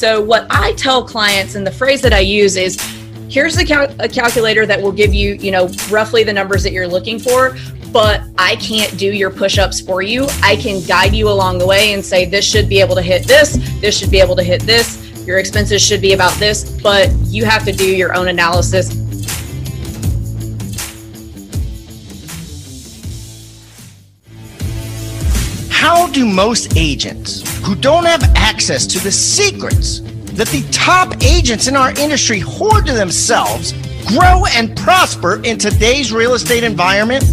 So, what I tell clients and the phrase that I use is here's a, cal- a calculator that will give you, you know, roughly the numbers that you're looking for, but I can't do your push ups for you. I can guide you along the way and say, this should be able to hit this, this should be able to hit this, your expenses should be about this, but you have to do your own analysis. Do most agents who don't have access to the secrets that the top agents in our industry hoard to themselves grow and prosper in today's real estate environment?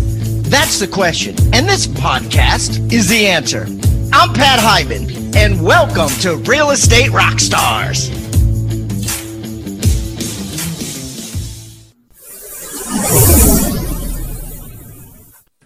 That's the question. And this podcast is the answer. I'm Pat Hiban, and welcome to Real Estate Rockstars.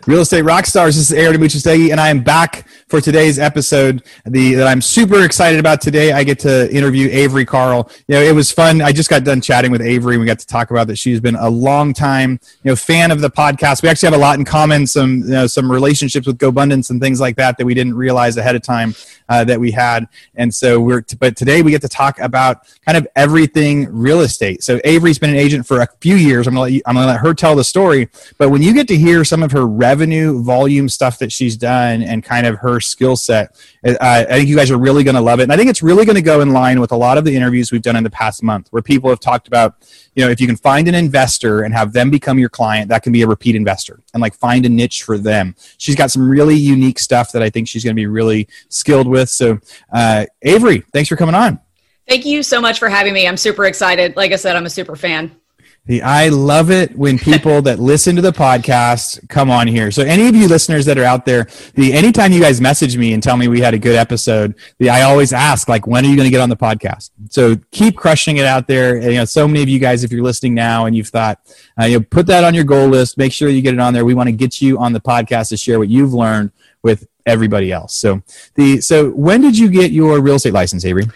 Real Estate Rockstars. This is Aaron Amuchastegui, and I am back for today's episode the, that I'm super excited about today. I get to interview Avery Carl. You know, it was fun. I just got done chatting with Avery, we got to talk about that. She's been a long time, you know, fan of the podcast. We actually have a lot in common, some you know, some relationships with GoBundance and things like that that we didn't realize ahead of time uh, that we had. And so we're, t- but today we get to talk about kind of everything real estate. So Avery's been an agent for a few years. I'm gonna let you, I'm gonna let her tell the story. But when you get to hear some of her revenue volume stuff that she's done and kind of her skill set. Uh, I think you guys are really going to love it. And I think it's really going to go in line with a lot of the interviews we've done in the past month where people have talked about, you know, if you can find an investor and have them become your client, that can be a repeat investor and like find a niche for them. She's got some really unique stuff that I think she's going to be really skilled with. So, uh, Avery, thanks for coming on. Thank you so much for having me. I'm super excited. Like I said, I'm a super fan. I love it when people that listen to the podcast come on here. So any of you listeners that are out there, the anytime you guys message me and tell me we had a good episode, the I always ask like, when are you going to get on the podcast? So keep crushing it out there. And, you know, so many of you guys, if you're listening now and you've thought, uh, you know, put that on your goal list, make sure you get it on there. We want to get you on the podcast to share what you've learned with everybody else. So the so when did you get your real estate license, Avery?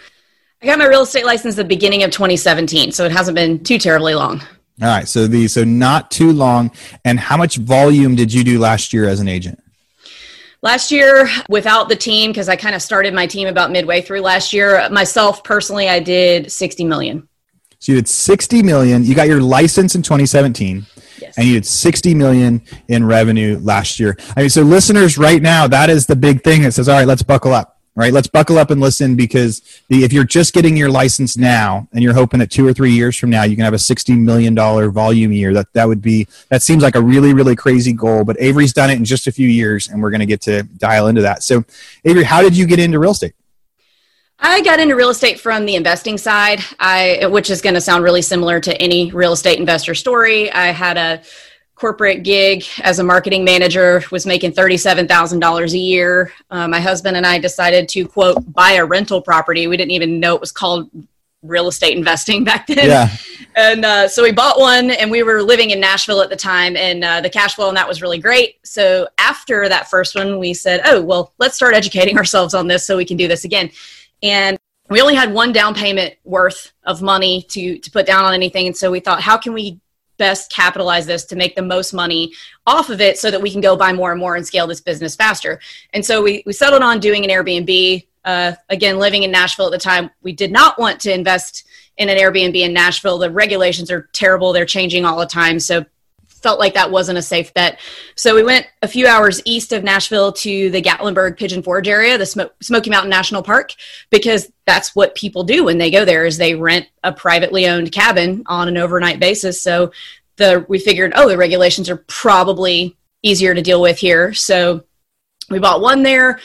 I got my real estate license the beginning of 2017, so it hasn't been too terribly long. All right. So the so not too long. And how much volume did you do last year as an agent? Last year, without the team, because I kind of started my team about midway through last year, myself personally, I did 60 million. So you did 60 million. You got your license in 2017. Yes. And you did 60 million in revenue last year. I mean, so listeners, right now, that is the big thing that says, all right, let's buckle up right? Let's buckle up and listen because the, if you're just getting your license now and you're hoping that two or three years from now you can have a $60 million volume year, that, that would be, that seems like a really, really crazy goal. But Avery's done it in just a few years and we're going to get to dial into that. So, Avery, how did you get into real estate? I got into real estate from the investing side, I, which is going to sound really similar to any real estate investor story. I had a corporate gig as a marketing manager was making $37000 a year. Uh, my husband and i decided to quote buy a rental property. We didn't even know it was called real estate investing back then. Yeah. and uh, so we bought one and we were living in nashville at the time and uh, the cash flow on that was really great. So after that first one we said oh well let's start educating ourselves on this so we can do this again. And we only had one down payment worth of money to to put down on anything. And so we thought how can we best capitalize this to make the most money off of it so that we can go buy more and more and scale this business faster. And so we, we settled on doing an Airbnb. Uh, again, living in Nashville at the time, we did not want to invest in an Airbnb in Nashville. The regulations are terrible, they're changing all the time. So felt like that wasn't a safe bet. So we went a few hours east of Nashville to the Gatlinburg Pigeon Forge area, the Smoky Mountain National Park, because that's what people do when they go there is they rent a privately owned cabin on an overnight basis. So the we figured, oh, the regulations are probably easier to deal with here. So we bought one there,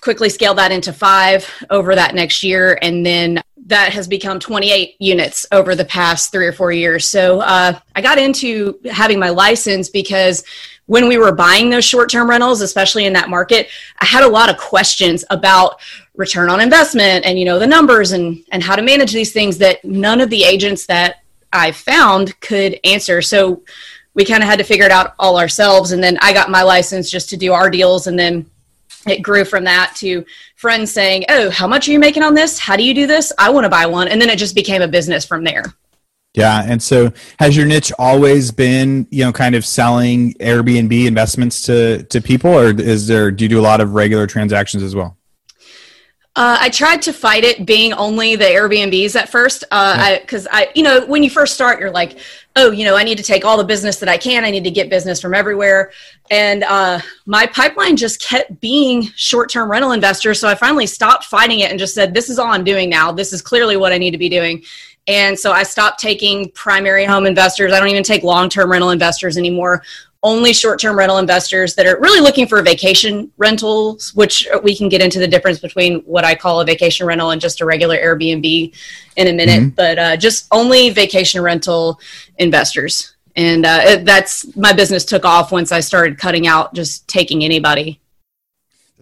quickly scaled that into five over that next year, and then that has become 28 units over the past three or four years. So uh, I got into having my license because when we were buying those short term rentals, especially in that market, I had a lot of questions about return on investment and you know the numbers and and how to manage these things that none of the agents that I found could answer. So we kind of had to figure it out all ourselves. And then I got my license just to do our deals, and then it grew from that to friends saying, Oh, how much are you making on this? How do you do this? I want to buy one. And then it just became a business from there. Yeah. And so has your niche always been, you know, kind of selling Airbnb investments to, to people or is there, do you do a lot of regular transactions as well? Uh, I tried to fight it being only the Airbnbs at first, because uh, yeah. I, I, you know, when you first start, you're like, oh, you know, I need to take all the business that I can. I need to get business from everywhere, and uh, my pipeline just kept being short-term rental investors. So I finally stopped fighting it and just said, this is all I'm doing now. This is clearly what I need to be doing. And so I stopped taking primary home investors. I don't even take long-term rental investors anymore only short-term rental investors that are really looking for vacation rentals which we can get into the difference between what i call a vacation rental and just a regular airbnb in a minute mm-hmm. but uh, just only vacation rental investors and uh, that's my business took off once i started cutting out just taking anybody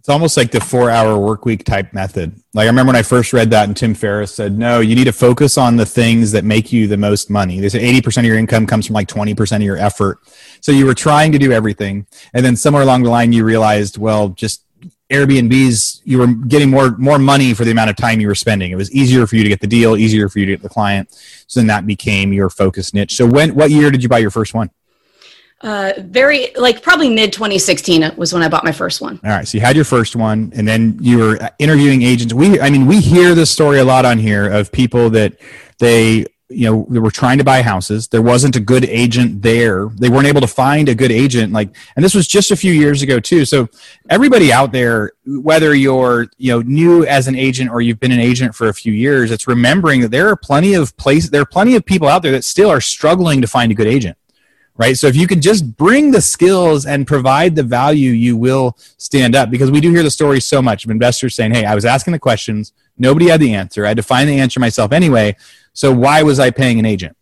it's almost like the four hour work week type method. Like I remember when I first read that and Tim Ferriss said, no, you need to focus on the things that make you the most money. They said 80% of your income comes from like 20% of your effort. So you were trying to do everything. And then somewhere along the line, you realized, well, just Airbnbs, you were getting more, more money for the amount of time you were spending. It was easier for you to get the deal, easier for you to get the client. So then that became your focus niche. So when, what year did you buy your first one? Uh, very like probably mid 2016 was when I bought my first one. All right, so you had your first one, and then you were interviewing agents. We, I mean, we hear this story a lot on here of people that they, you know, they were trying to buy houses. There wasn't a good agent there. They weren't able to find a good agent. Like, and this was just a few years ago too. So everybody out there, whether you're, you know, new as an agent or you've been an agent for a few years, it's remembering that there are plenty of places, there are plenty of people out there that still are struggling to find a good agent right? So if you can just bring the skills and provide the value, you will stand up because we do hear the stories so much of investors saying, Hey, I was asking the questions. Nobody had the answer. I had to find the answer myself anyway. So why was I paying an agent?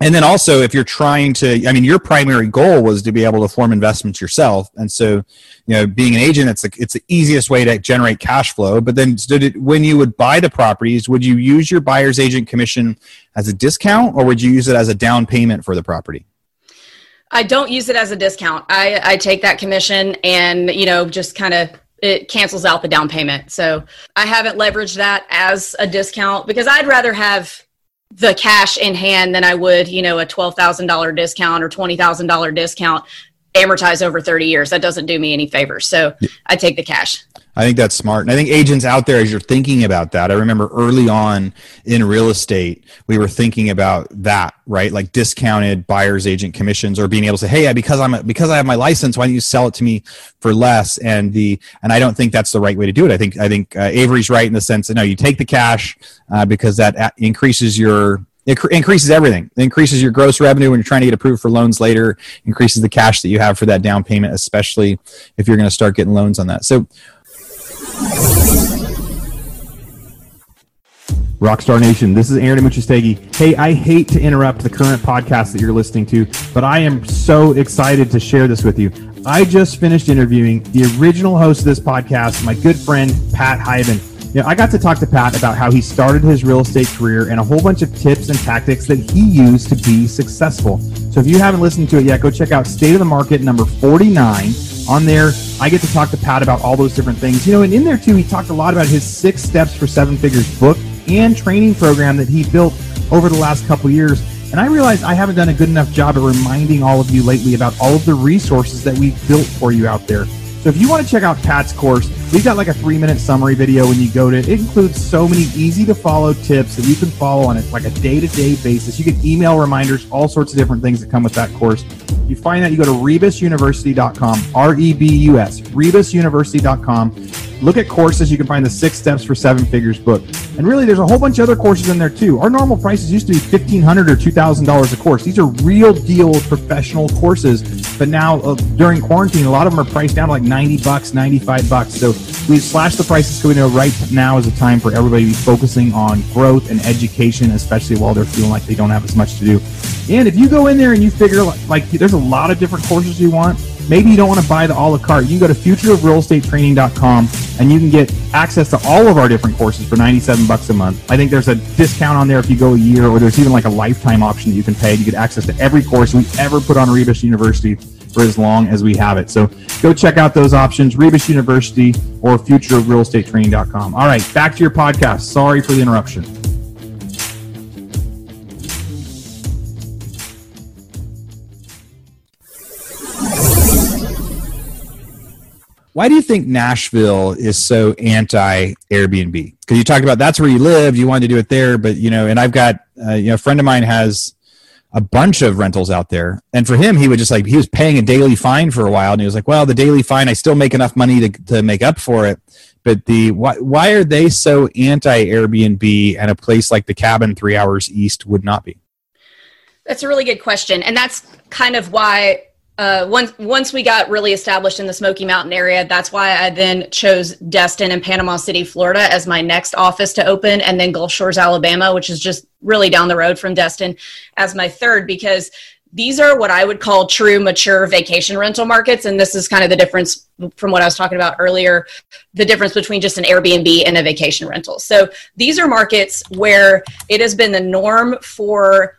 And then also, if you're trying to, I mean, your primary goal was to be able to form investments yourself. And so, you know, being an agent, it's, a, it's the easiest way to generate cash flow. But then it, when you would buy the properties, would you use your buyer's agent commission as a discount or would you use it as a down payment for the property? I don't use it as a discount. I, I take that commission and, you know, just kind of it cancels out the down payment. So I haven't leveraged that as a discount because I'd rather have the cash in hand than I would, you know, a $12,000 discount or $20,000 discount amortize over 30 years. That doesn't do me any favors. So I take the cash. I think that's smart. And I think agents out there, as you're thinking about that, I remember early on in real estate, we were thinking about that, right? Like discounted buyer's agent commissions or being able to say, Hey, because I'm, a, because I have my license, why don't you sell it to me for less? And the, and I don't think that's the right way to do it. I think, I think uh, Avery's right in the sense that no, you take the cash uh, because that increases your, it increases everything. It increases your gross revenue when you're trying to get approved for loans later. Increases the cash that you have for that down payment, especially if you're going to start getting loans on that. So, Rockstar Nation, this is Aaron Amuchastegui. Hey, I hate to interrupt the current podcast that you're listening to, but I am so excited to share this with you. I just finished interviewing the original host of this podcast, my good friend Pat Hiban. You know, I got to talk to Pat about how he started his real estate career and a whole bunch of tips and tactics that he used to be successful. So if you haven't listened to it yet, go check out State of the Market number 49 on there, I get to talk to Pat about all those different things. You know, and in there too, he talked a lot about his six steps for seven figures book and training program that he built over the last couple years. And I realized I haven't done a good enough job at reminding all of you lately about all of the resources that we've built for you out there. So if you want to check out Pat's course, we've got like a three minute summary video when you go to it. It includes so many easy to follow tips that you can follow on it like a day to day basis. You get email reminders, all sorts of different things that come with that course. You find that you go to rebusuniversity.com, R E B U S, rebusuniversity.com. Look at courses. You can find the six steps for seven figures book. And really, there's a whole bunch of other courses in there too. Our normal prices used to be 1,500 or $2,000 a course. These are real deal professional courses. But now, uh, during quarantine, a lot of them are priced down to like 90 bucks, 95 bucks. So we've slashed the prices because we know right now is a time for everybody to be focusing on growth and education, especially while they're feeling like they don't have as much to do. And if you go in there and you figure like, like there's a lot of different courses you want, maybe you don't want to buy the a la carte. You can go to futureofrealestatetraining.com and you can get access to all of our different courses for 97 bucks a month. I think there's a discount on there if you go a year, or there's even like a lifetime option that you can pay to get access to every course we ever put on Rebus University for as long as we have it. So go check out those options, Rebus University or futureofrealestatetraining.com. All right, back to your podcast. Sorry for the interruption. Why do you think Nashville is so anti Airbnb? Because you talked about that's where you live, you wanted to do it there, but you know, and I've got uh, you know a friend of mine has a bunch of rentals out there, and for him, he would just like he was paying a daily fine for a while, and he was like, well, the daily fine, I still make enough money to to make up for it. But the why why are they so anti Airbnb, and a place like the cabin three hours east would not be? That's a really good question, and that's kind of why uh, once once we got really established in the Smoky Mountain area, that's why I then chose Destin and Panama City, Florida, as my next office to open, and then Gulf Shores, Alabama, which is just really down the road from Destin, as my third because these are what I would call true mature vacation rental markets, and this is kind of the difference from what I was talking about earlier, the difference between just an Airbnb and a vacation rental. So these are markets where it has been the norm for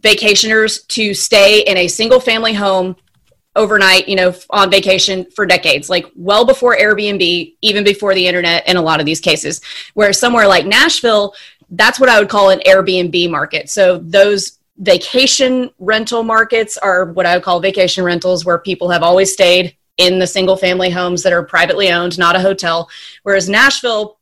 vacationers to stay in a single family home overnight, you know, on vacation for decades, like well before Airbnb, even before the internet in a lot of these cases. Where somewhere like Nashville, that's what I would call an Airbnb market. So those vacation rental markets are what I would call vacation rentals where people have always stayed in the single family homes that are privately owned, not a hotel. Whereas Nashville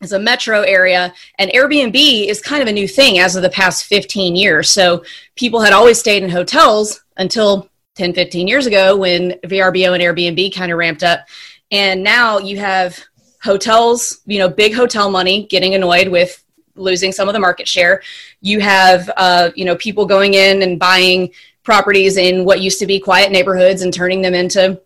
is a metro area and Airbnb is kind of a new thing as of the past 15 years. So people had always stayed in hotels until 10, 15 years ago when VRBO and Airbnb kind of ramped up. And now you have hotels, you know, big hotel money getting annoyed with losing some of the market share. You have, uh, you know, people going in and buying properties in what used to be quiet neighborhoods and turning them into,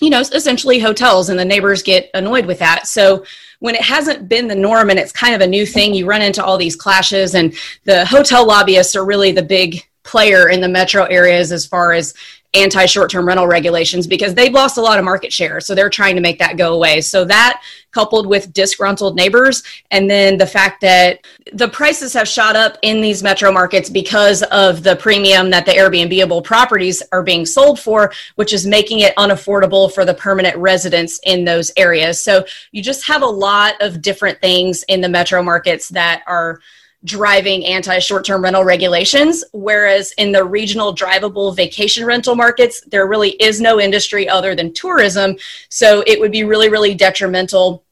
you know, essentially hotels, and the neighbors get annoyed with that. So when it hasn't been the norm and it's kind of a new thing, you run into all these clashes, and the hotel lobbyists are really the big player in the metro areas as far as anti short term rental regulations because they've lost a lot of market share. So they're trying to make that go away. So that coupled with disgruntled neighbors and then the fact that the prices have shot up in these metro markets because of the premium that the Airbnbable properties are being sold for, which is making it unaffordable for the permanent residents in those areas. So you just have a lot of different things in the metro markets that are driving anti short term rental regulations. Whereas in the regional drivable vacation rental markets, there really is no industry other than tourism. So it would be really, really detrimental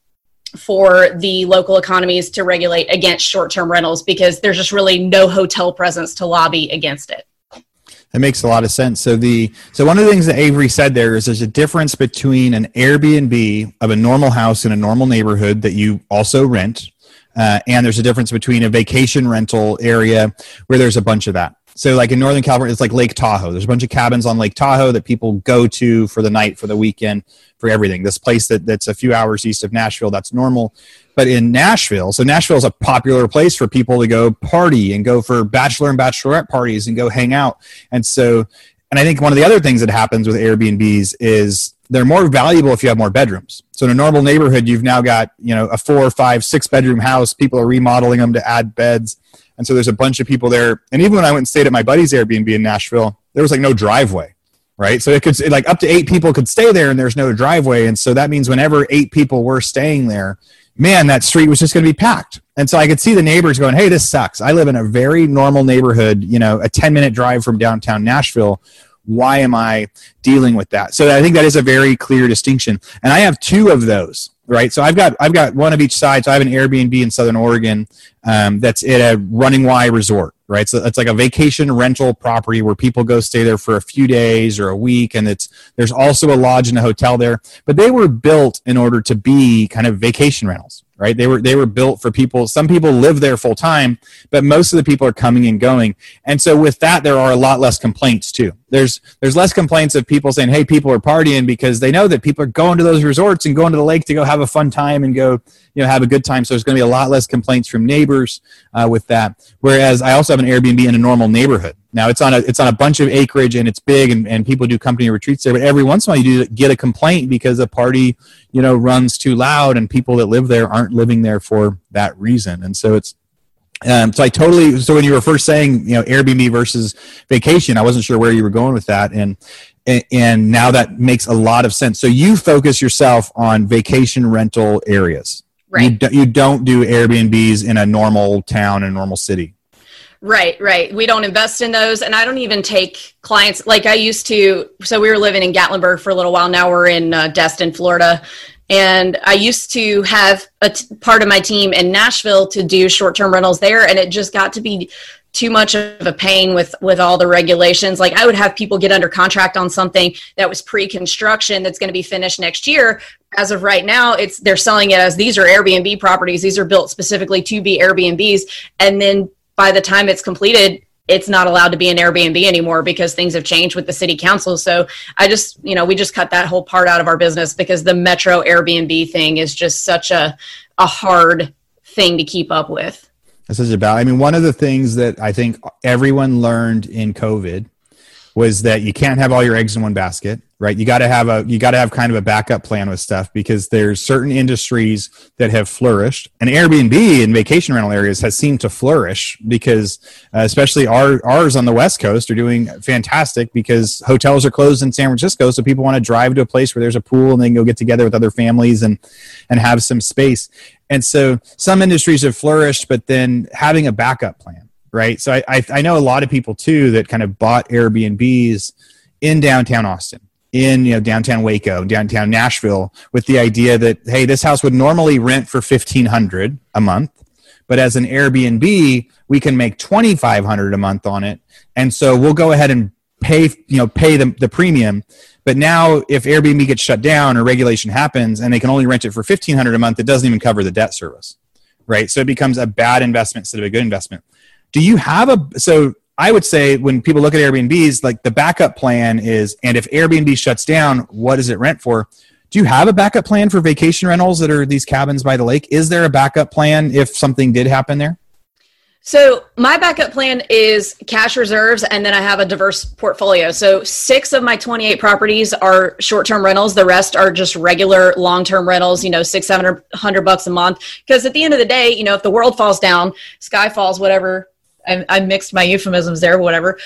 for the local economies to regulate against short term rentals because there's just really no hotel presence to lobby against it. That makes a lot of sense. So the so one of the things that Avery said there is there's a difference between an Airbnb of a normal house in a normal neighborhood that you also rent, uh, and there's a difference between a vacation rental area where there's a bunch of that. So, like in Northern California, it's like Lake Tahoe. There's a bunch of cabins on Lake Tahoe that people go to for the night, for the weekend, for everything. This place that, that's a few hours east of Nashville, that's normal. But in Nashville, so Nashville is a popular place for people to go party and go for bachelor and bachelorette parties and go hang out. And so, and I think one of the other things that happens with Airbnbs is they're more valuable if you have more bedrooms. So in a normal neighborhood, you've now got you know a four, five, six bedroom house. People are remodeling them to add beds, and so there's a bunch of people there. And even when I went and stayed at my buddy's Airbnb in Nashville, there was like no driveway, right? So it could like up to eight people could stay there, and there's no driveway, and so that means whenever eight people were staying there, man, that street was just going to be packed. And so I could see the neighbors going, "Hey, this sucks. I live in a very normal neighborhood, you know, a 10 minute drive from downtown Nashville." Why am I dealing with that? So I think that is a very clear distinction. And I have two of those, right? So I've got I've got one of each side. So I have an Airbnb in Southern Oregon um, that's at a Running Y resort, right? So it's like a vacation rental property where people go stay there for a few days or a week, and it's there's also a lodge and a hotel there. But they were built in order to be kind of vacation rentals, right? They were they were built for people. Some people live there full time, but most of the people are coming and going. And so with that, there are a lot less complaints too. There's there's less complaints of people saying, "Hey, people are partying," because they know that people are going to those resorts and going to the lake to go have a fun time and go you know have a good time. So there's going to be a lot less complaints from neighbors uh, with that. Whereas I also have an Airbnb in a normal neighborhood. Now it's on a it's on a bunch of acreage and it's big and, and people do company retreats there. But every once in a while you do get a complaint because a party you know runs too loud and people that live there aren't living there for that reason. And so it's um, so I totally. So when you were first saying, you know, Airbnb versus vacation, I wasn't sure where you were going with that, and and now that makes a lot of sense. So you focus yourself on vacation rental areas. Right. You, do, you don't do Airbnbs in a normal town, a normal city. Right, right. We don't invest in those. And I don't even take clients like I used to. So we were living in Gatlinburg for a little while. Now we're in uh, Destin, Florida. And I used to have a t- part of my team in Nashville to do short term rentals there. And it just got to be too much of a pain with with all the regulations like i would have people get under contract on something that was pre-construction that's going to be finished next year as of right now it's they're selling it as these are airbnb properties these are built specifically to be airbnbs and then by the time it's completed it's not allowed to be an airbnb anymore because things have changed with the city council so i just you know we just cut that whole part out of our business because the metro airbnb thing is just such a a hard thing to keep up with this is about. I mean, one of the things that I think everyone learned in COVID was that you can't have all your eggs in one basket, right? You got to have a you got to have kind of a backup plan with stuff because there's certain industries that have flourished, and Airbnb and vacation rental areas has seemed to flourish because, uh, especially our ours on the West Coast, are doing fantastic because hotels are closed in San Francisco, so people want to drive to a place where there's a pool and they can go get together with other families and and have some space. And so some industries have flourished, but then having a backup plan, right? So I, I, I know a lot of people too that kind of bought Airbnbs in downtown Austin, in you know downtown Waco, downtown Nashville, with the idea that hey, this house would normally rent for fifteen hundred a month, but as an Airbnb, we can make twenty five hundred a month on it, and so we'll go ahead and pay you know pay the, the premium but now, if Airbnb gets shut down or regulation happens and they can only rent it for fifteen hundred a month, it doesn't even cover the debt service, right? So it becomes a bad investment instead of a good investment. Do you have a so? I would say when people look at Airbnbs, like the backup plan is, and if Airbnb shuts down, what is it rent for? Do you have a backup plan for vacation rentals that are these cabins by the lake? Is there a backup plan if something did happen there? So my backup plan is cash reserves, and then I have a diverse portfolio. So six of my 28 properties are short-term rentals. The rest are just regular long-term rentals. You know, six, seven hundred bucks a month. Because at the end of the day, you know, if the world falls down, sky falls, whatever. I, I mixed my euphemisms there, whatever.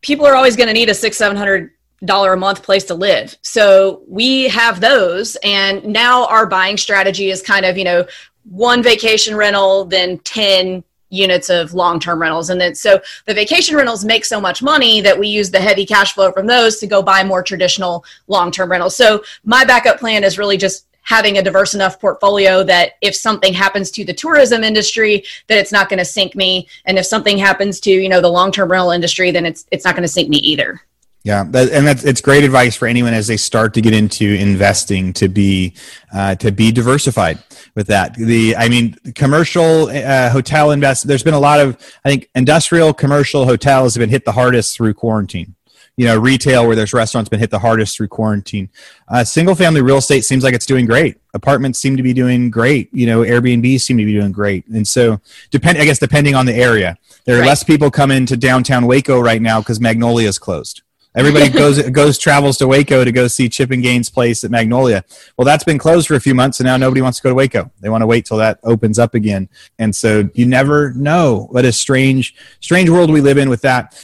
People are always going to need a six, seven hundred dollar a month place to live. So we have those, and now our buying strategy is kind of you know one vacation rental, then ten units of long-term rentals and then so the vacation rentals make so much money that we use the heavy cash flow from those to go buy more traditional long-term rentals so my backup plan is really just having a diverse enough portfolio that if something happens to the tourism industry that it's not going to sink me and if something happens to you know the long-term rental industry then it's it's not going to sink me either yeah, that, and that's it's great advice for anyone as they start to get into investing to be uh, to be diversified with that. The I mean, commercial uh, hotel invest. There's been a lot of I think industrial commercial hotels have been hit the hardest through quarantine. You know, retail where there's restaurants been hit the hardest through quarantine. Uh, single family real estate seems like it's doing great. Apartments seem to be doing great. You know, Airbnb seem to be doing great. And so, depend I guess depending on the area, there are right. less people coming to downtown Waco right now because Magnolia is closed Everybody goes goes travels to Waco to go see Chip and Gaines' place at Magnolia. Well, that's been closed for a few months, and now nobody wants to go to Waco. They want to wait till that opens up again. And so you never know what a strange strange world we live in with that.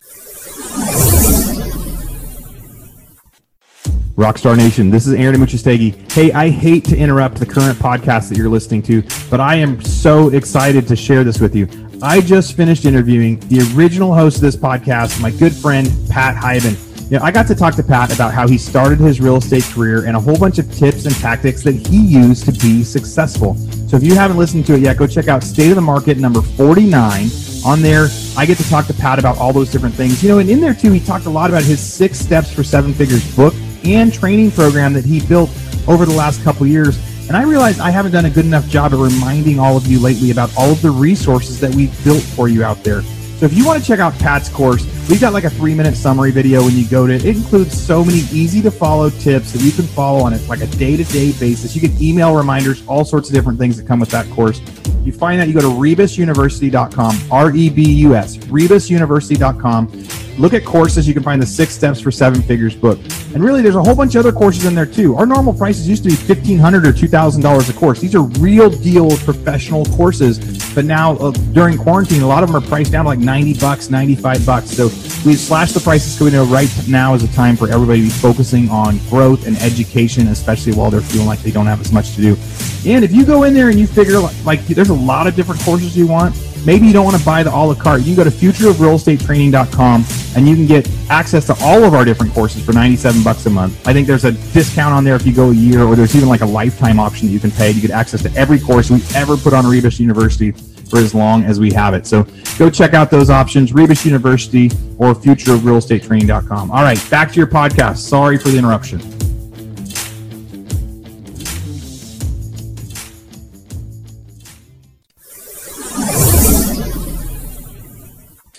Rockstar Nation, this is Aaron Amuchastegui. Hey, I hate to interrupt the current podcast that you're listening to, but I am so excited to share this with you. I just finished interviewing the original host of this podcast, my good friend Pat Hiban. You know, I got to talk to Pat about how he started his real estate career and a whole bunch of tips and tactics that he used to be successful. So if you haven't listened to it yet, go check out State of the Market number 49. On there, I get to talk to Pat about all those different things. You know, and in there too, he talked a lot about his six steps for seven figures book and training program that he built over the last couple years. And I realize I haven't done a good enough job of reminding all of you lately about all of the resources that we've built for you out there. So if you want to check out Pat's course, we've got like a three minute summary video when you go to it. It includes so many easy to follow tips that you can follow on it like a day to day basis. You can email reminders, all sorts of different things that come with that course. You find that you go to rebusuniversity.com, R E B U S, rebusuniversity.com look at courses. You can find the Six Steps for Seven Figures book. And really, there's a whole bunch of other courses in there too. Our normal prices used to be 1,500 or $2,000 a course. These are real deal professional courses. But now, uh, during quarantine, a lot of them are priced down to like 90 bucks, 95 bucks. So we've slashed the prices because we know right now is a time for everybody to be focusing on growth and education, especially while they're feeling like they don't have as much to do. And if you go in there and you figure like, like there's a lot of different courses you want, maybe you don't want to buy the a la carte. You can go to futureofrealestatetraining.com and you can get access to all of our different courses for 97 bucks a month. I think there's a discount on there if you go a year, or there's even like a lifetime option that you can pay. You get access to every course we ever put on Rebus University for as long as we have it. So go check out those options, Rebus University or futureofrealestatetraining.com. All right, back to your podcast. Sorry for the interruption.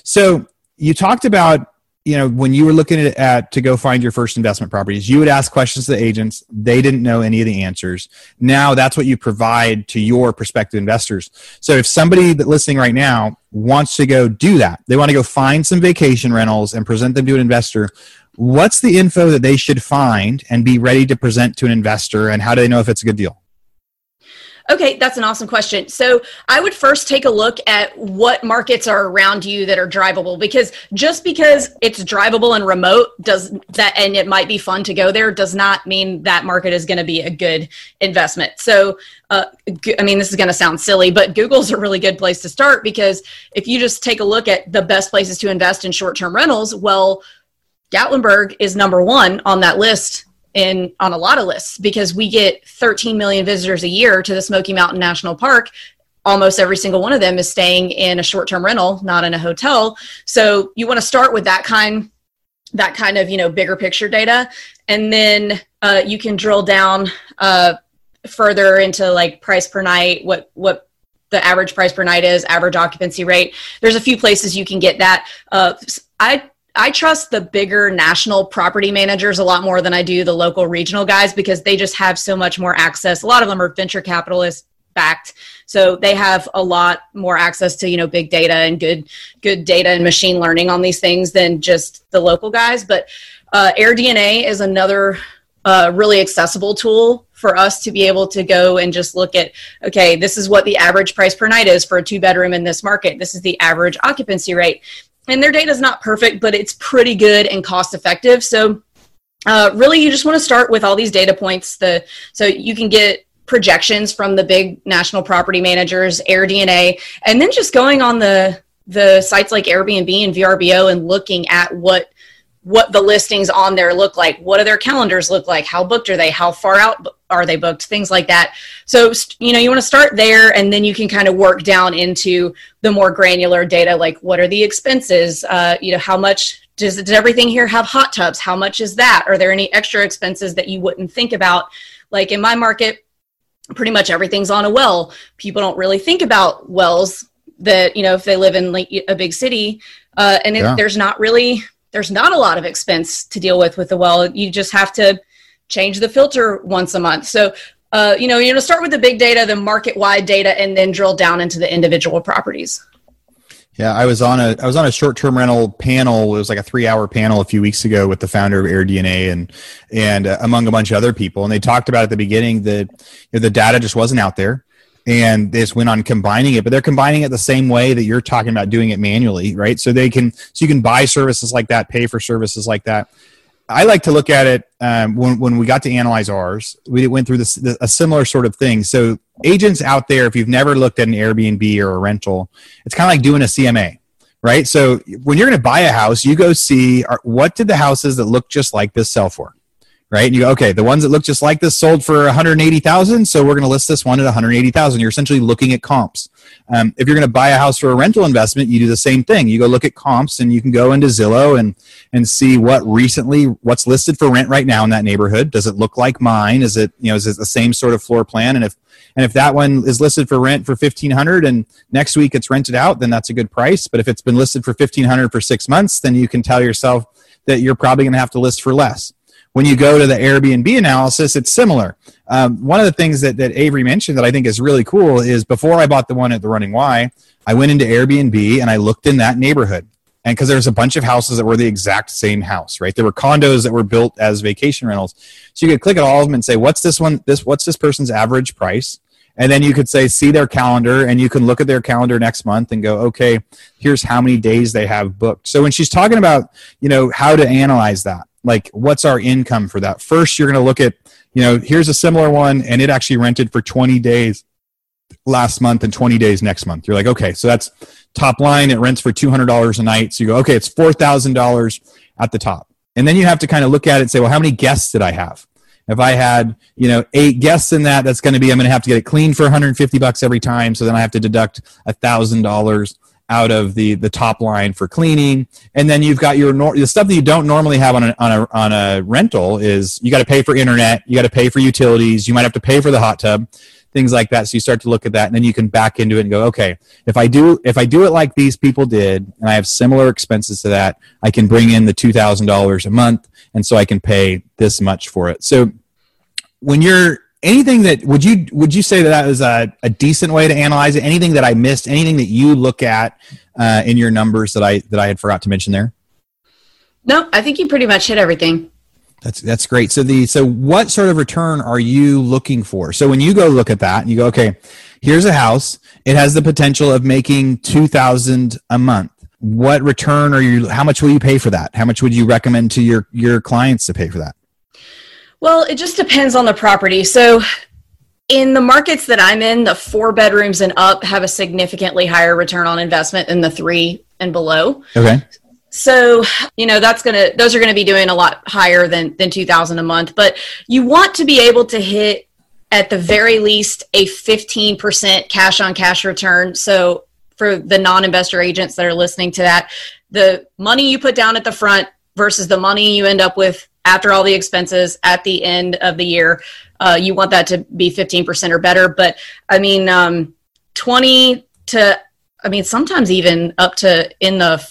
So you talked about you know when you were looking at, at, to go find your first investment properties you would ask questions to the agents. They didn't know any of the answers. Now that's what you provide to your prospective investors. So if somebody that listening right now wants to go do that they want to go find some vacation rentals and present them to an investor what's the info that they should find and be ready to present to an investor and how do they know if it's a good deal Okay, that's an awesome question. So I would first take a look at what markets are around you that are drivable because just because it's drivable and remote does that and it might be fun to go there does not mean that market is going to be a good investment. So uh, I mean, this is going to sound silly, but Google's a really good place to start because if you just take a look at the best places to invest in short term rentals, well, Gatlinburg is number one on that list in on a lot of lists because we get 13 million visitors a year to the Smoky Mountain National Park. Almost every single one of them is staying in a short-term rental, not in a hotel. So you want to start with that kind that kind of you know bigger picture data and then uh, you can drill down uh, further into like price per night what what the average price per night is average occupancy rate there's a few places you can get that uh, i I trust the bigger national property managers a lot more than I do the local regional guys because they just have so much more access. A lot of them are venture capitalists backed. So they have a lot more access to you know big data and good good data and machine learning on these things than just the local guys. But uh, AirDNA is another uh, really accessible tool for us to be able to go and just look at okay this is what the average price per night is for a two bedroom in this market. This is the average occupancy rate and their data is not perfect, but it's pretty good and cost effective. So uh, really, you just want to start with all these data points. The so you can get projections from the big national property managers, AirDNA, and then just going on the the sites like Airbnb and VRBO and looking at what what the listings on there look like what do their calendars look like how booked are they how far out are they booked? Things like that. So you know you want to start there and then you can kind of work down into the more granular data like what are the expenses? Uh, you know how much does, does everything here have hot tubs? How much is that? Are there any extra expenses that you wouldn't think about? Like in my market pretty much everything's on a well. People don't really think about wells that you know if they live in like a big city uh, and yeah. there's not really there's not a lot of expense to deal with with the well. You just have to change the filter once a month. So, uh, you know, going to start with the big data, the market wide data, and then drill down into the individual properties. Yeah, I was on a I was on a short term rental panel. It was like a three hour panel a few weeks ago with the founder of AirDNA and and uh, among a bunch of other people. And they talked about at the beginning that you know, the data just wasn't out there and they just went on combining it but they're combining it the same way that you're talking about doing it manually right so they can so you can buy services like that pay for services like that i like to look at it um, when, when we got to analyze ours we went through this a similar sort of thing. So agents out there if you've never looked at an airbnb or a rental it's kind of like doing a cma right? So when you're going to buy a house you go see what did the houses that look just like this sell for right? And you go, okay, the ones that look just like this sold for 180,000, so we're going to list this one at 180,000. You're essentially looking at comps. Um, if you're going to buy a house for a rental investment, you do the same thing. You go look at comps, and you can go into Zillow and and see what recently what's listed for rent right now in that neighborhood. Does it look like mine? Is it you know is it the same sort of floor plan? And if and if that one is listed for rent for 1500 and next week it's rented out, then that's a good price. But if it's been listed for 1500 for six months, then you can tell yourself that you're probably going to have to list for less. When you go to the Airbnb analysis, it's similar. Um, one of the things that, that Avery mentioned that I think is really cool is before I bought the one at the Running Y, I went into Airbnb and I looked in that neighborhood. And because there's a bunch of houses that were the exact same house, right? There were condos that were built as vacation rentals. So you could click at all of them and say, what's this one, this, what's this person's average price? And then you could say, see their calendar, and you can look at their calendar next month and go, okay, here's how many days they have booked. So when she's talking about, you know, how to analyze that, like what's our income for that first you're going to look at you know here's a similar one and it actually rented for 20 days last month and 20 days next month. You're like, okay, so that's top line. It rents for $200 a night. So you go, okay, it's $4,000 at the top. And then you have to kind of look at it and say, well, how many guests did I have? If I had, you know, eight guests in that, that's going to be, I'm going to have to get it cleaned for 150 bucks every time. So then I have to deduct a thousand dollars out of the the top line for cleaning. And then you've got your the stuff that you don't normally have on a, on a on a rental is you got to pay for internet you got to pay for utilities you might have to pay for the hot tub things like that. So you start to look at that and then you can back into it and go okay if i do if i do it like these people did and i have similar expenses to that i can bring in the $2000 a month and so i can pay this much for it. So when you're anything that would you would you say that that was a, a decent way to analyze it? Anything that i missed? Anything that you look at uh, in your numbers that i that i had forgot to mention there? No i think you pretty much hit everything. That's that's great. So the so what sort of return are you looking for? So when you go look at that and you go okay here's a house. It has the potential of making 2000 a month. What return are you how much will you pay for that? How much would you recommend to your your clients to pay for that well, it just depends on the property. So, in the markets that I'm in, the four bedrooms and up have a significantly higher return on investment than the three and below. Okay. So, you know, that's going to those are going to be doing a lot higher than than 2000 a month, but you want to be able to hit at the very least a 15% cash on cash return. So, for the non-investor agents that are listening to that, the money you put down at the front versus the money you end up with after all the expenses at the end of the year. Uh, you want that to be 15% or better. But I mean, um, 20 to, I mean, sometimes even up to in the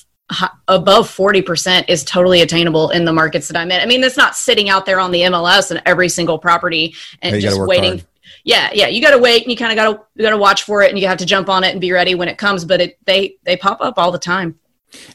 above 40% is totally attainable in the markets that I'm in. I mean, it's not sitting out there on the MLS and every single property and just waiting. Hard. Yeah, yeah, you got to wait and you kind of got to you got to watch for it and you have to jump on it and be ready when it comes, but it they they pop up all the time.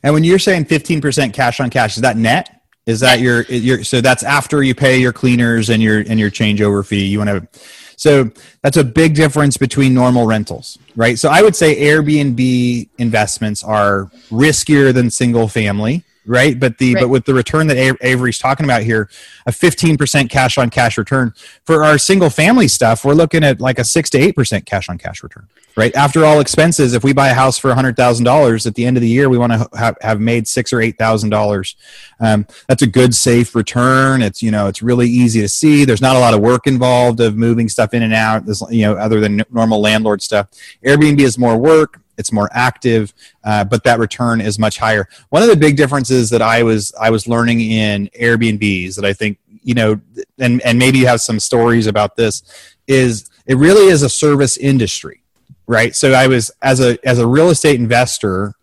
And when you're saying 15% cash on cash, is that net? Is that your your so that's after you pay your cleaners and your and your changeover fee? You want to so that's a big difference between normal rentals, right? So I would say Airbnb investments are riskier than single family right? But the right. but with the return that Avery's talking about here, a 15% cash on cash return for our single family stuff, we're looking at like a 6 to 8% cash on cash return. Right? After all expenses, if we buy a house for $100,000 at the end of the year, we want to have, have made 6 or $8,000. Um, that's a good safe return. It's you know, it's really easy to see. There's not a lot of work involved of moving stuff in and out, There's, you know, other than normal landlord stuff. Airbnb is more work it's more active, uh, but that return is much higher. One of the big differences that I was I was learning in Airbnbs that I think you know, and and maybe you have some stories about this, is it really is a service industry, right? So I was as a as a real estate investor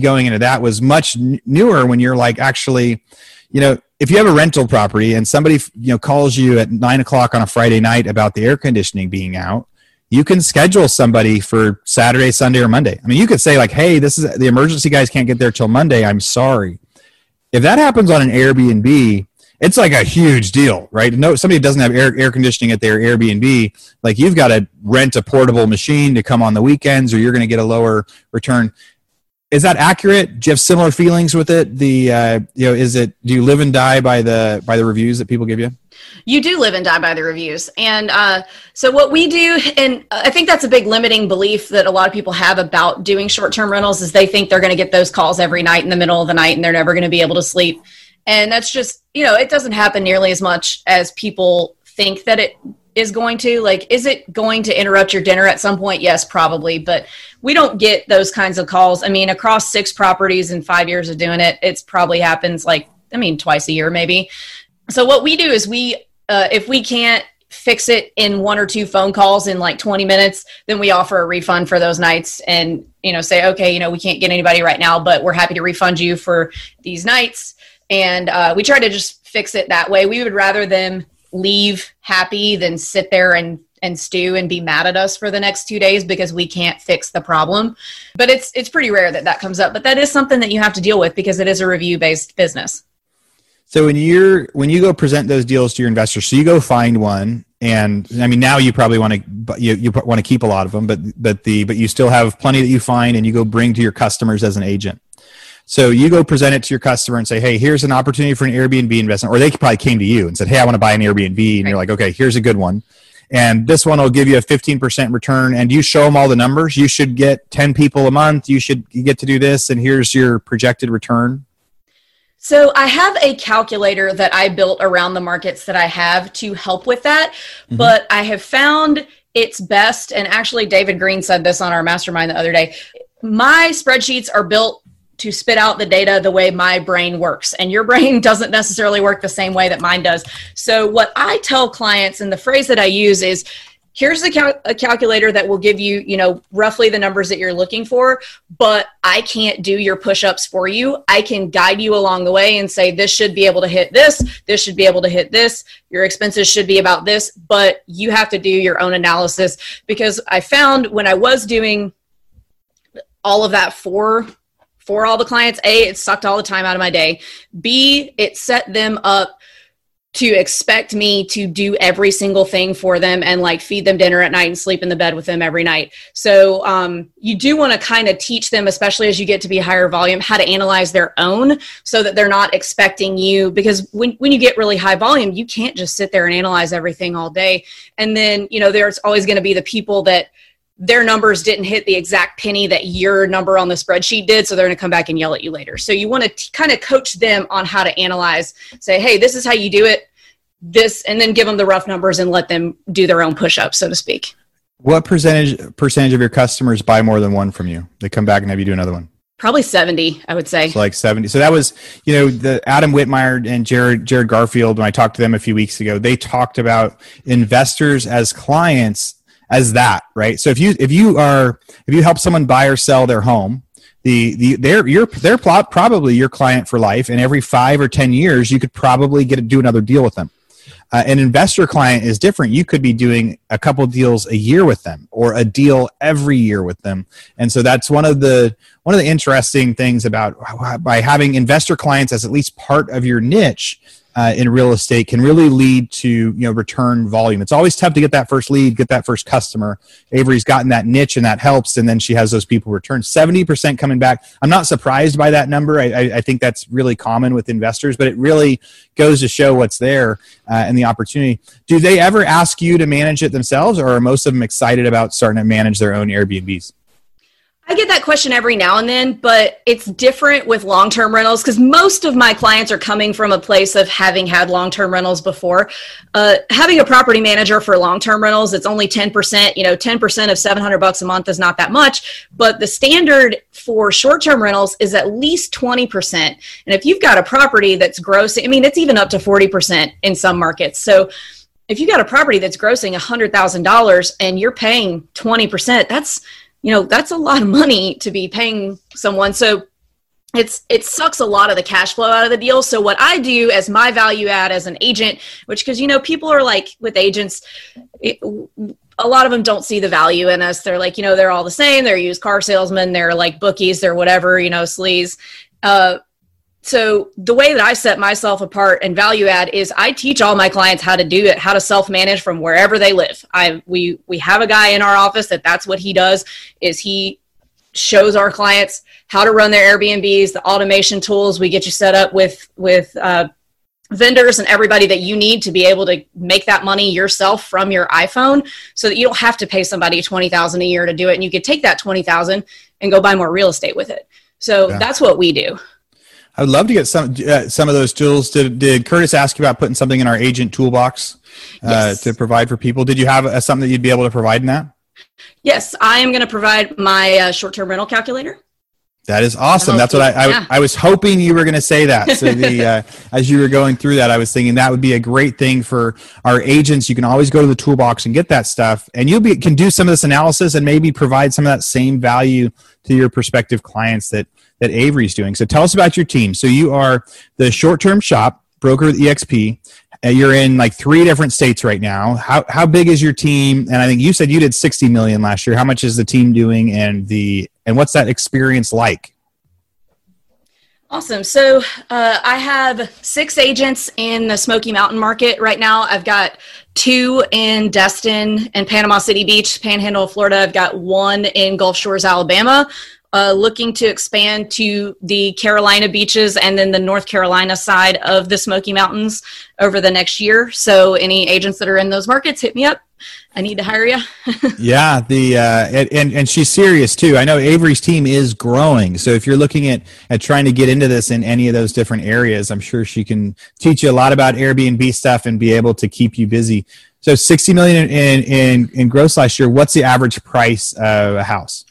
going into that was much newer when you're like actually, you know, if you have a rental property and somebody you know calls you at nine o'clock on a Friday night about the air conditioning being out you can schedule somebody for Saturday, Sunday, or Monday. I mean, you could say like, "Hey, this is the emergency guys can't get there till Monday. I'm sorry." If that happens on an Airbnb, it's like a huge deal, right? No, somebody doesn't have air, air conditioning at their Airbnb, like you've got to rent a portable machine to come on the weekends, or you're going to get a lower return is that accurate? Do you have similar feelings with it? The uh, you know, is it? Do you live and die by the by the reviews that people give you? You do live and die by the reviews, and uh, so what we do, and I think that's a big limiting belief that a lot of people have about doing short term rentals is they think they're going to get those calls every night in the middle of the night, and they're never going to be able to sleep, and that's just you know it doesn't happen nearly as much as people think that it is going to like is it going to interrupt your dinner at some point? Yes probably but we don't get those kinds of calls. I mean across six properties in five years of doing it it's probably happens like i mean twice a year maybe. So what we do is we uh, if we can't fix it in one or two phone calls in like 20 minutes then we offer a refund for those nights and you know say okay you know we can't get anybody right now but we're happy to refund you for these nights. And uh, we try to just fix it that way. We would rather them leave happy than sit there and and stew and be mad at us for the next two days because we can't fix the problem. But it's it's pretty rare that that comes up but that is something that you have to deal with because it is a review based business. So when you're when you go present those deals to your investors so you go find one and i mean now you probably want to you, you want to keep a lot of them but but the but you still have plenty that you find and you go bring to your customers as an agent so you go present it to your customer and say, hey, here's an opportunity for an Airbnb investment. Or they probably came to you and said, hey, I want to buy an Airbnb. And right. you're like, okay, here's a good one. and this one will give you a 15% return and you show them all the numbers you should get 10 people a month you should get to do this and here's your projected return so I have a calculator that I built around the markets that I have to help with that, mm-hmm. but I have found it's best and actually David Greene said this on our mastermind the other day. My spreadsheets are built to spit out the data the way my brain works. And your brain doesn't necessarily work the same way that mine does. So what i tell clients and the phrase that i use is here's a, cal- a, calculator that will give you you know roughly the numbers that you're looking for but i can't do your push-ups for you. I can guide you along the way and say this should be able to hit this this should be able to hit this your expenses should be about this but you have to do your own analysis. Because i found when i was doing all of that for for all the clients. A it sucked all the time out of my day. B it set them up to expect me to do every single thing for them and like feed them dinner at night and sleep in the bed with them every night. So um, you do want to kind of teach them especially as you get to be higher volume how to analyze their own so that they're not expecting you. Because when, when you get really high volume you can't just sit there and analyze everything all day. And then you know there's always going to be the people that their numbers didn't hit the exact penny that your number on the spreadsheet did so they're going to come back and yell at you later. So you want to kind of coach them on how to analyze say hey this is how you do it this and then give them the rough numbers and let them do their own push-ups so to speak. What percentage percentage of your customers buy more than one from you? They come back and have you do another one? Probably 70 i would say. So like 70 so that was you know the adam whitmire and jared jared garfield when i talked to them a few weeks ago they talked about investors as clients as that, right? So if you if you are if you help someone buy or sell their home, the the they're you're they're probably your client for life, and every five or ten years you could probably get to do another deal with them. Uh, an investor client is different. You could be doing a couple deals a year with them, or a deal every year with them, and so that's one of the one of the interesting things about by having investor clients as at least part of your niche uh, in real estate can really lead to you know return volume. It's always tough to get that first lead, get that first customer. Avery's gotten that niche, and that helps. And then she has those people return seventy percent coming back. I'm not surprised by that number. I, I, I, think that's really common with investors, but it really goes to show what's there uh, and the opportunity. Do they ever ask you to manage it themselves, or are most of them excited about starting to manage their own Airbnbs? I get that question every now and then, but it's different with long term rentals because most of my clients are coming from a place of having had long term rentals before. Uh, having a property manager for long term rentals, it's only 10%. You know, 10% of 700 bucks a month is not that much, but the standard for short term rentals is at least 20%. And if you've got a property that's gross, I mean, it's even up to 40% in some markets. So if you got a property that's grossing $100,000 and you're paying 20%, that's you know that's a lot of money to be paying someone. So it's it sucks a lot of the cash flow out of the deal. So what i do as my value add as an agent which because you know people are like with agents it, a lot of them don't see the value in us. They're like you know they're all the same. They're used car salesmen. They're like bookies. They're whatever you know sleaze. Uh, so the way that I set myself apart and value add is I teach all my clients how to do it, how to self manage from wherever they live. I we we have a guy in our office that that's what he does is he shows our clients how to run their Airbnbs, the automation tools. We get you set up with with uh, vendors and everybody that you need to be able to make that money yourself from your iPhone, so that you don't have to pay somebody twenty thousand a year to do it, and you could take that twenty thousand and go buy more real estate with it. So yeah. that's what we do. I would love to get some uh, some of those tools. Did, did Curtis ask you about putting something in our agent toolbox uh, yes. to provide for people? Did you have a, something that you'd be able to provide in that? Yes, I am going to provide my uh, short term rental calculator. That is awesome. That's what I, I, yeah. I was hoping you were going to say that. So the uh, as you were going through that, I was thinking that would be a great thing for our agents. You can always go to the toolbox and get that stuff, and you'll be can do some of this analysis and maybe provide some of that same value to your prospective clients that that Avery's doing. So tell us about your team. So you are the short term shop broker with EXP. You're in like three different states right now. How how big is your team? And I think you said you did 60 million last year. How much is the team doing, and the and what's that experience like? Awesome. So uh, I have six agents in the Smoky Mountain market right now. I've got two in Destin and Panama City Beach, Panhandle, Florida. I've got one in Gulf Shores, Alabama, uh, looking to expand to the Carolina beaches and then the North Carolina side of the Smoky Mountains over the next year. So, any agents that are in those markets, hit me up. I need to hire you. yeah, the uh, and and she's serious too. I know Avery's team is growing. So if you're looking at at trying to get into this in any of those different areas, I'm sure she can teach you a lot about Airbnb stuff and be able to keep you busy. So 60 million in in in gross last year. What's the average price of a house?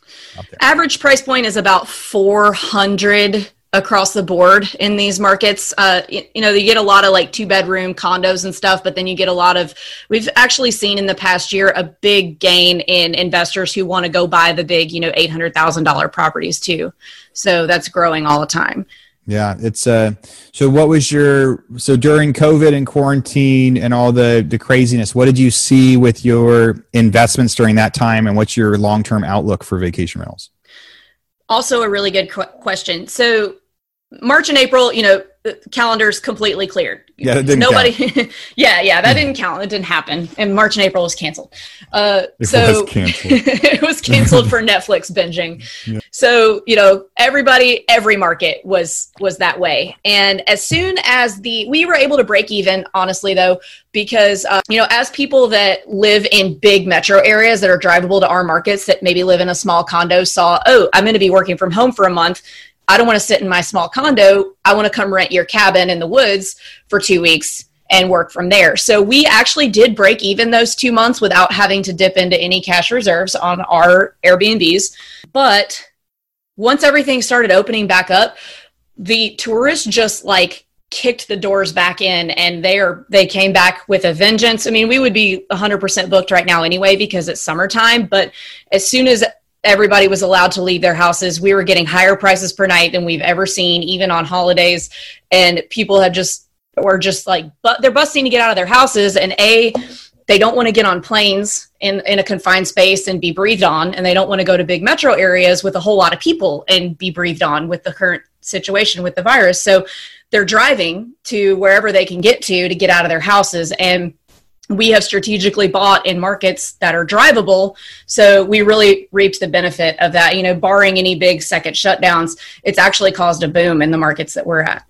Average price point is about 400 across the board in these markets. Uh, you, you, know, you get a lot of like two bedroom condos and stuff, but then you get a lot of, we've actually seen in the past year a big gain in investors who want to go buy the big, you know, $800,000 properties too. So that's growing all the time. Yeah, it's uh so what was your so during COVID and quarantine and all the the craziness, what did you see with your investments during that time and what's your long-term outlook for vacation rentals? Also a really good qu- question. So March and April, you know, calendars completely cleared. Yeah, that didn't nobody. yeah, yeah, that didn't count. It didn't happen. And March and April was canceled. Uh, it so was canceled. it was canceled for Netflix binging. Yeah. So you know, everybody, every market was was that way. And as soon as the we were able to break even, honestly though, because uh, you know, as people that live in big metro areas that are drivable to our markets, that maybe live in a small condo, saw, oh, I'm going to be working from home for a month I don't want to sit in my small condo. I want to come rent your cabin in the woods for two weeks and work from there. So we actually did break even those two months without having to dip into any cash reserves on our Airbnbs. But once everything started opening back up, the tourists just like kicked the doors back in and they are they came back with a vengeance. I mean, we would be 100% booked right now anyway because it's summertime, but as soon as everybody was allowed to leave their houses. We were getting higher prices per night than we've ever seen, even on holidays. And people have just were just like, but they're busting to get out of their houses. And a, they don't want to get on planes in, in a confined space and be breathed on. And they don't want to go to big metro areas with a whole lot of people and be breathed on with the current situation with the virus. So they're driving to wherever they can get to to get out of their houses. And we have strategically bought in markets that are drivable. So we really reaped the benefit of that. You know barring any big second shutdowns it's actually caused a boom in the markets that we're at.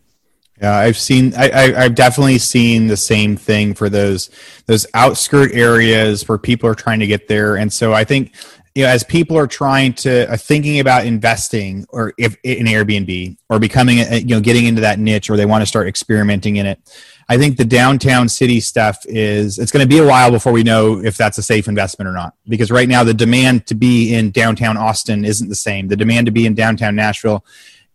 Yeah i've seen I, I have definitely seen the same thing for those those outskirt areas where people are trying to get there. And so i think you know as people are trying to uh, thinking about investing or if in airbnb or becoming a, you know getting into that niche or they want to start experimenting in it I think the downtown city stuff is it's going to be a while before we know if that's a safe investment or not. Because right now the demand to be in downtown Austin isn't the same. The demand to be in downtown Nashville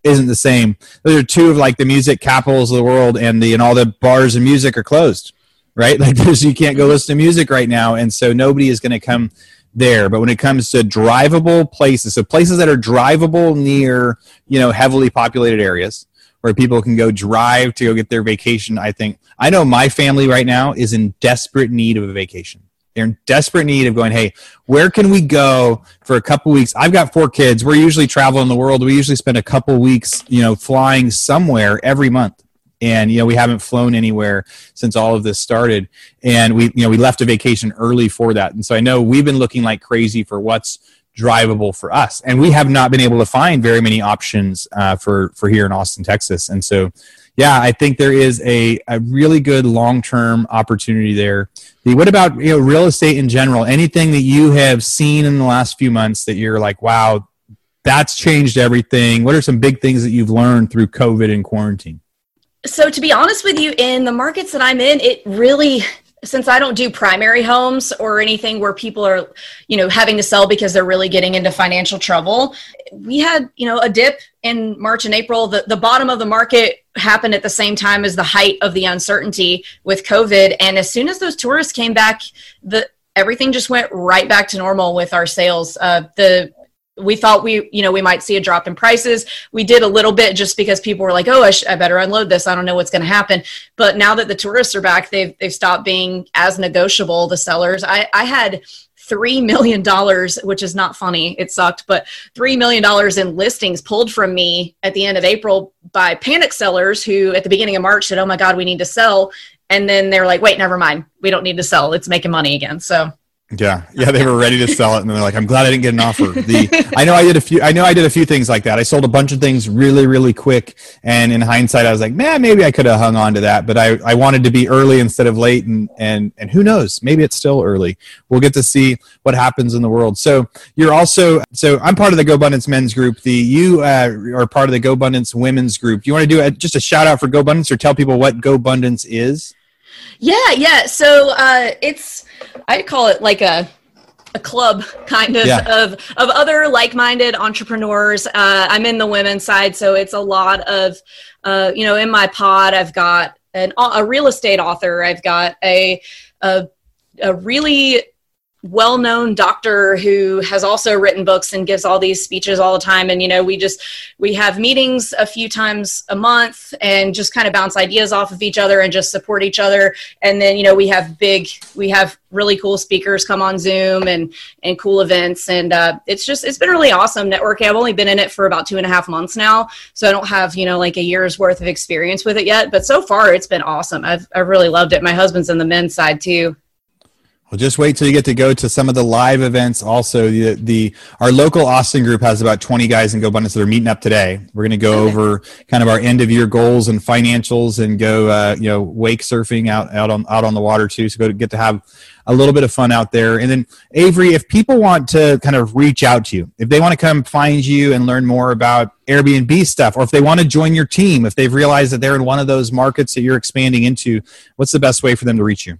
isn't the same. Those are two of like the music capitals of the world, and the and all the bars and music are closed. Right, like there's you can't go listen to music right now, and so nobody is going to come there. But when it comes to drivable places, so places that are drivable near you know heavily populated areas where people can go drive to go get their vacation. I think I know my family right now is in desperate need of a vacation. They're in desperate need of going, hey, where can we go for a couple weeks? I've got four kids. We're usually traveling the world. We usually spend a couple weeks, you know, flying somewhere every month. And you know, we haven't flown anywhere since all of this started. And we, you know, we left a vacation early for that. And so I know we've been looking like crazy for what's drivable for us. And we have not been able to find very many options uh, for for here in Austin, Texas. And so, yeah, I think there is a, a really good long term opportunity there. What about you know real estate in general? Anything that you have seen in the last few months that you're like, wow, that's changed everything. What are some big things that you've learned through COVID and quarantine? So, to be honest with you, in the markets that I'm in, it really since I don't do primary homes or anything where people are, you know, having to sell because they're really getting into financial trouble, we had, you know, a dip in March and April. The, the bottom of the market happened at the same time as the height of the uncertainty with COVID. And as soon as those tourists came back, the everything just went right back to normal with our sales. Uh, the we thought we you know we might see a drop in prices. We did a little bit just because people were like oh i, sh- I better unload this. I don't know what's going to happen. But now that the tourists are back they've they've stopped being as negotiable the sellers. I i had three million dollars which is not funny. It sucked. But three million dollars in listings pulled from me at the end of april by panic sellers who at the beginning of march said oh my god we need to sell. And then they're like wait never mind. We don't need to sell. It's making money again. So Yeah, yeah, they were ready to sell it, and they're like, "I'm glad I didn't get an offer." The I know I did a few. I know I did a few things like that. I sold a bunch of things really, really quick, and in hindsight, I was like, "Man, maybe I could have hung on to that." But I, I wanted to be early instead of late, and and and who knows? Maybe it's still early. We'll get to see what happens in the world. So you're also so I'm part of the GoBundance Men's group. The you uh, are part of the GoBundance Women's group. Do you want to do a, just a shout out for GoBundance or tell people what GoBundance is? Yeah, yeah. So uh, it's I call it like a a club kind of yeah. of of other like-minded entrepreneurs. Uh, I'm in the women's side, so it's a lot of uh, you know in my pod. I've got an a real estate author. I've got a a, a really well known doctor who has also written books and gives all these speeches all the time. And you know we just we have meetings a few times a month and just kind of bounce ideas off of each other and just support each other. And then you know we have big we have really cool speakers come on zoom and and cool events. And uh, it's just it's been really awesome networking. I've only been in it for about two and a half months now. So i don't have you know like a year's worth of experience with it yet. But so far it's been awesome. I've, I've really loved it. My husband's in the men's side too well, just wait till you get to go to some of the live events. Also, the, the our local Austin group has about 20 guys in GoBundance that are meeting up today. We're going to go okay. over kind of our end of year goals and financials, and go uh, you know wake surfing out out on out on the water too. So go to get to have a little bit of fun out there. And then Avery, if people want to kind of reach out to you, if they want to come find you and learn more about Airbnb stuff, or if they want to join your team, if they've realized that they're in one of those markets that you're expanding into, what's the best way for them to reach you?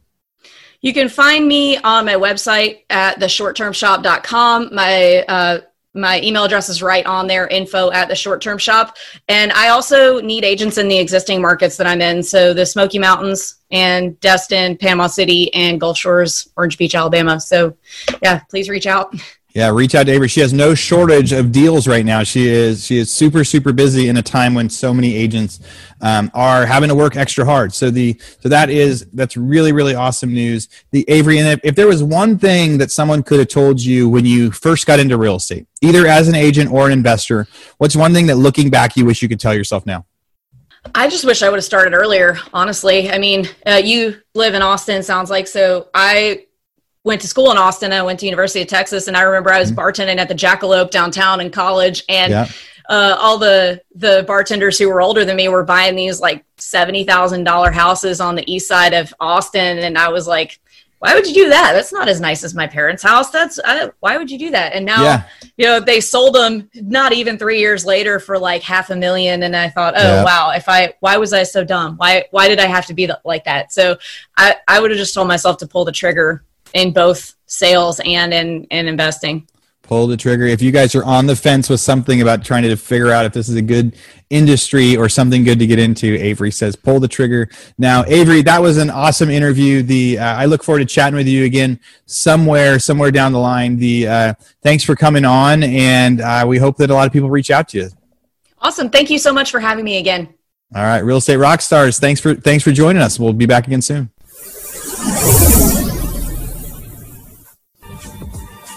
You can find me on my website at theshorttermshop.com. My uh, my email address is right on there info at the short term shop and i also need agents in the existing markets that i'm in. So the smoky mountains and destin panama city and gulf shores orange beach alabama. So yeah please reach out Yeah, reach out to Avery. She has no shortage of deals right now. She is she is super super busy in a time when so many agents um, are having to work extra hard. So the so that is that's really really awesome news. The Avery, and if, if there was one thing that someone could have told you when you first got into real estate, either as an agent or an investor, what's one thing that looking back you wish you could tell yourself now? I just wish I would have started earlier. Honestly, I mean, uh, you live in Austin, sounds like so. I went to school in Austin. I went to University of Texas, and I remember I was mm-hmm. bartending at the Jackalope downtown in college, and yeah. uh, all the the bartenders who were older than me were buying these like seventy thousand dollar houses on the east side of Austin, and I was like. Why would you do that? That's not as nice as my parents' house. That's uh, why would you do that? And now, yeah. you know, they sold them not even three years later for like half a million. And I thought, oh yeah. wow, if I, why was I so dumb? Why, why did I have to be like that? So I, I would have just told myself to pull the trigger in both sales and in, in investing. Pull the trigger. If you guys are on the fence with something about trying to figure out if this is a good industry or something good to get into, Avery says, pull the trigger. Now, Avery, that was an awesome interview. The uh, I look forward to chatting with you again somewhere, somewhere down the line. The uh, thanks for coming on, and uh, we hope that a lot of people reach out to you. Awesome. Thank you so much for having me again. All right, real estate rock stars. Thanks for thanks for joining us. We'll be back again soon.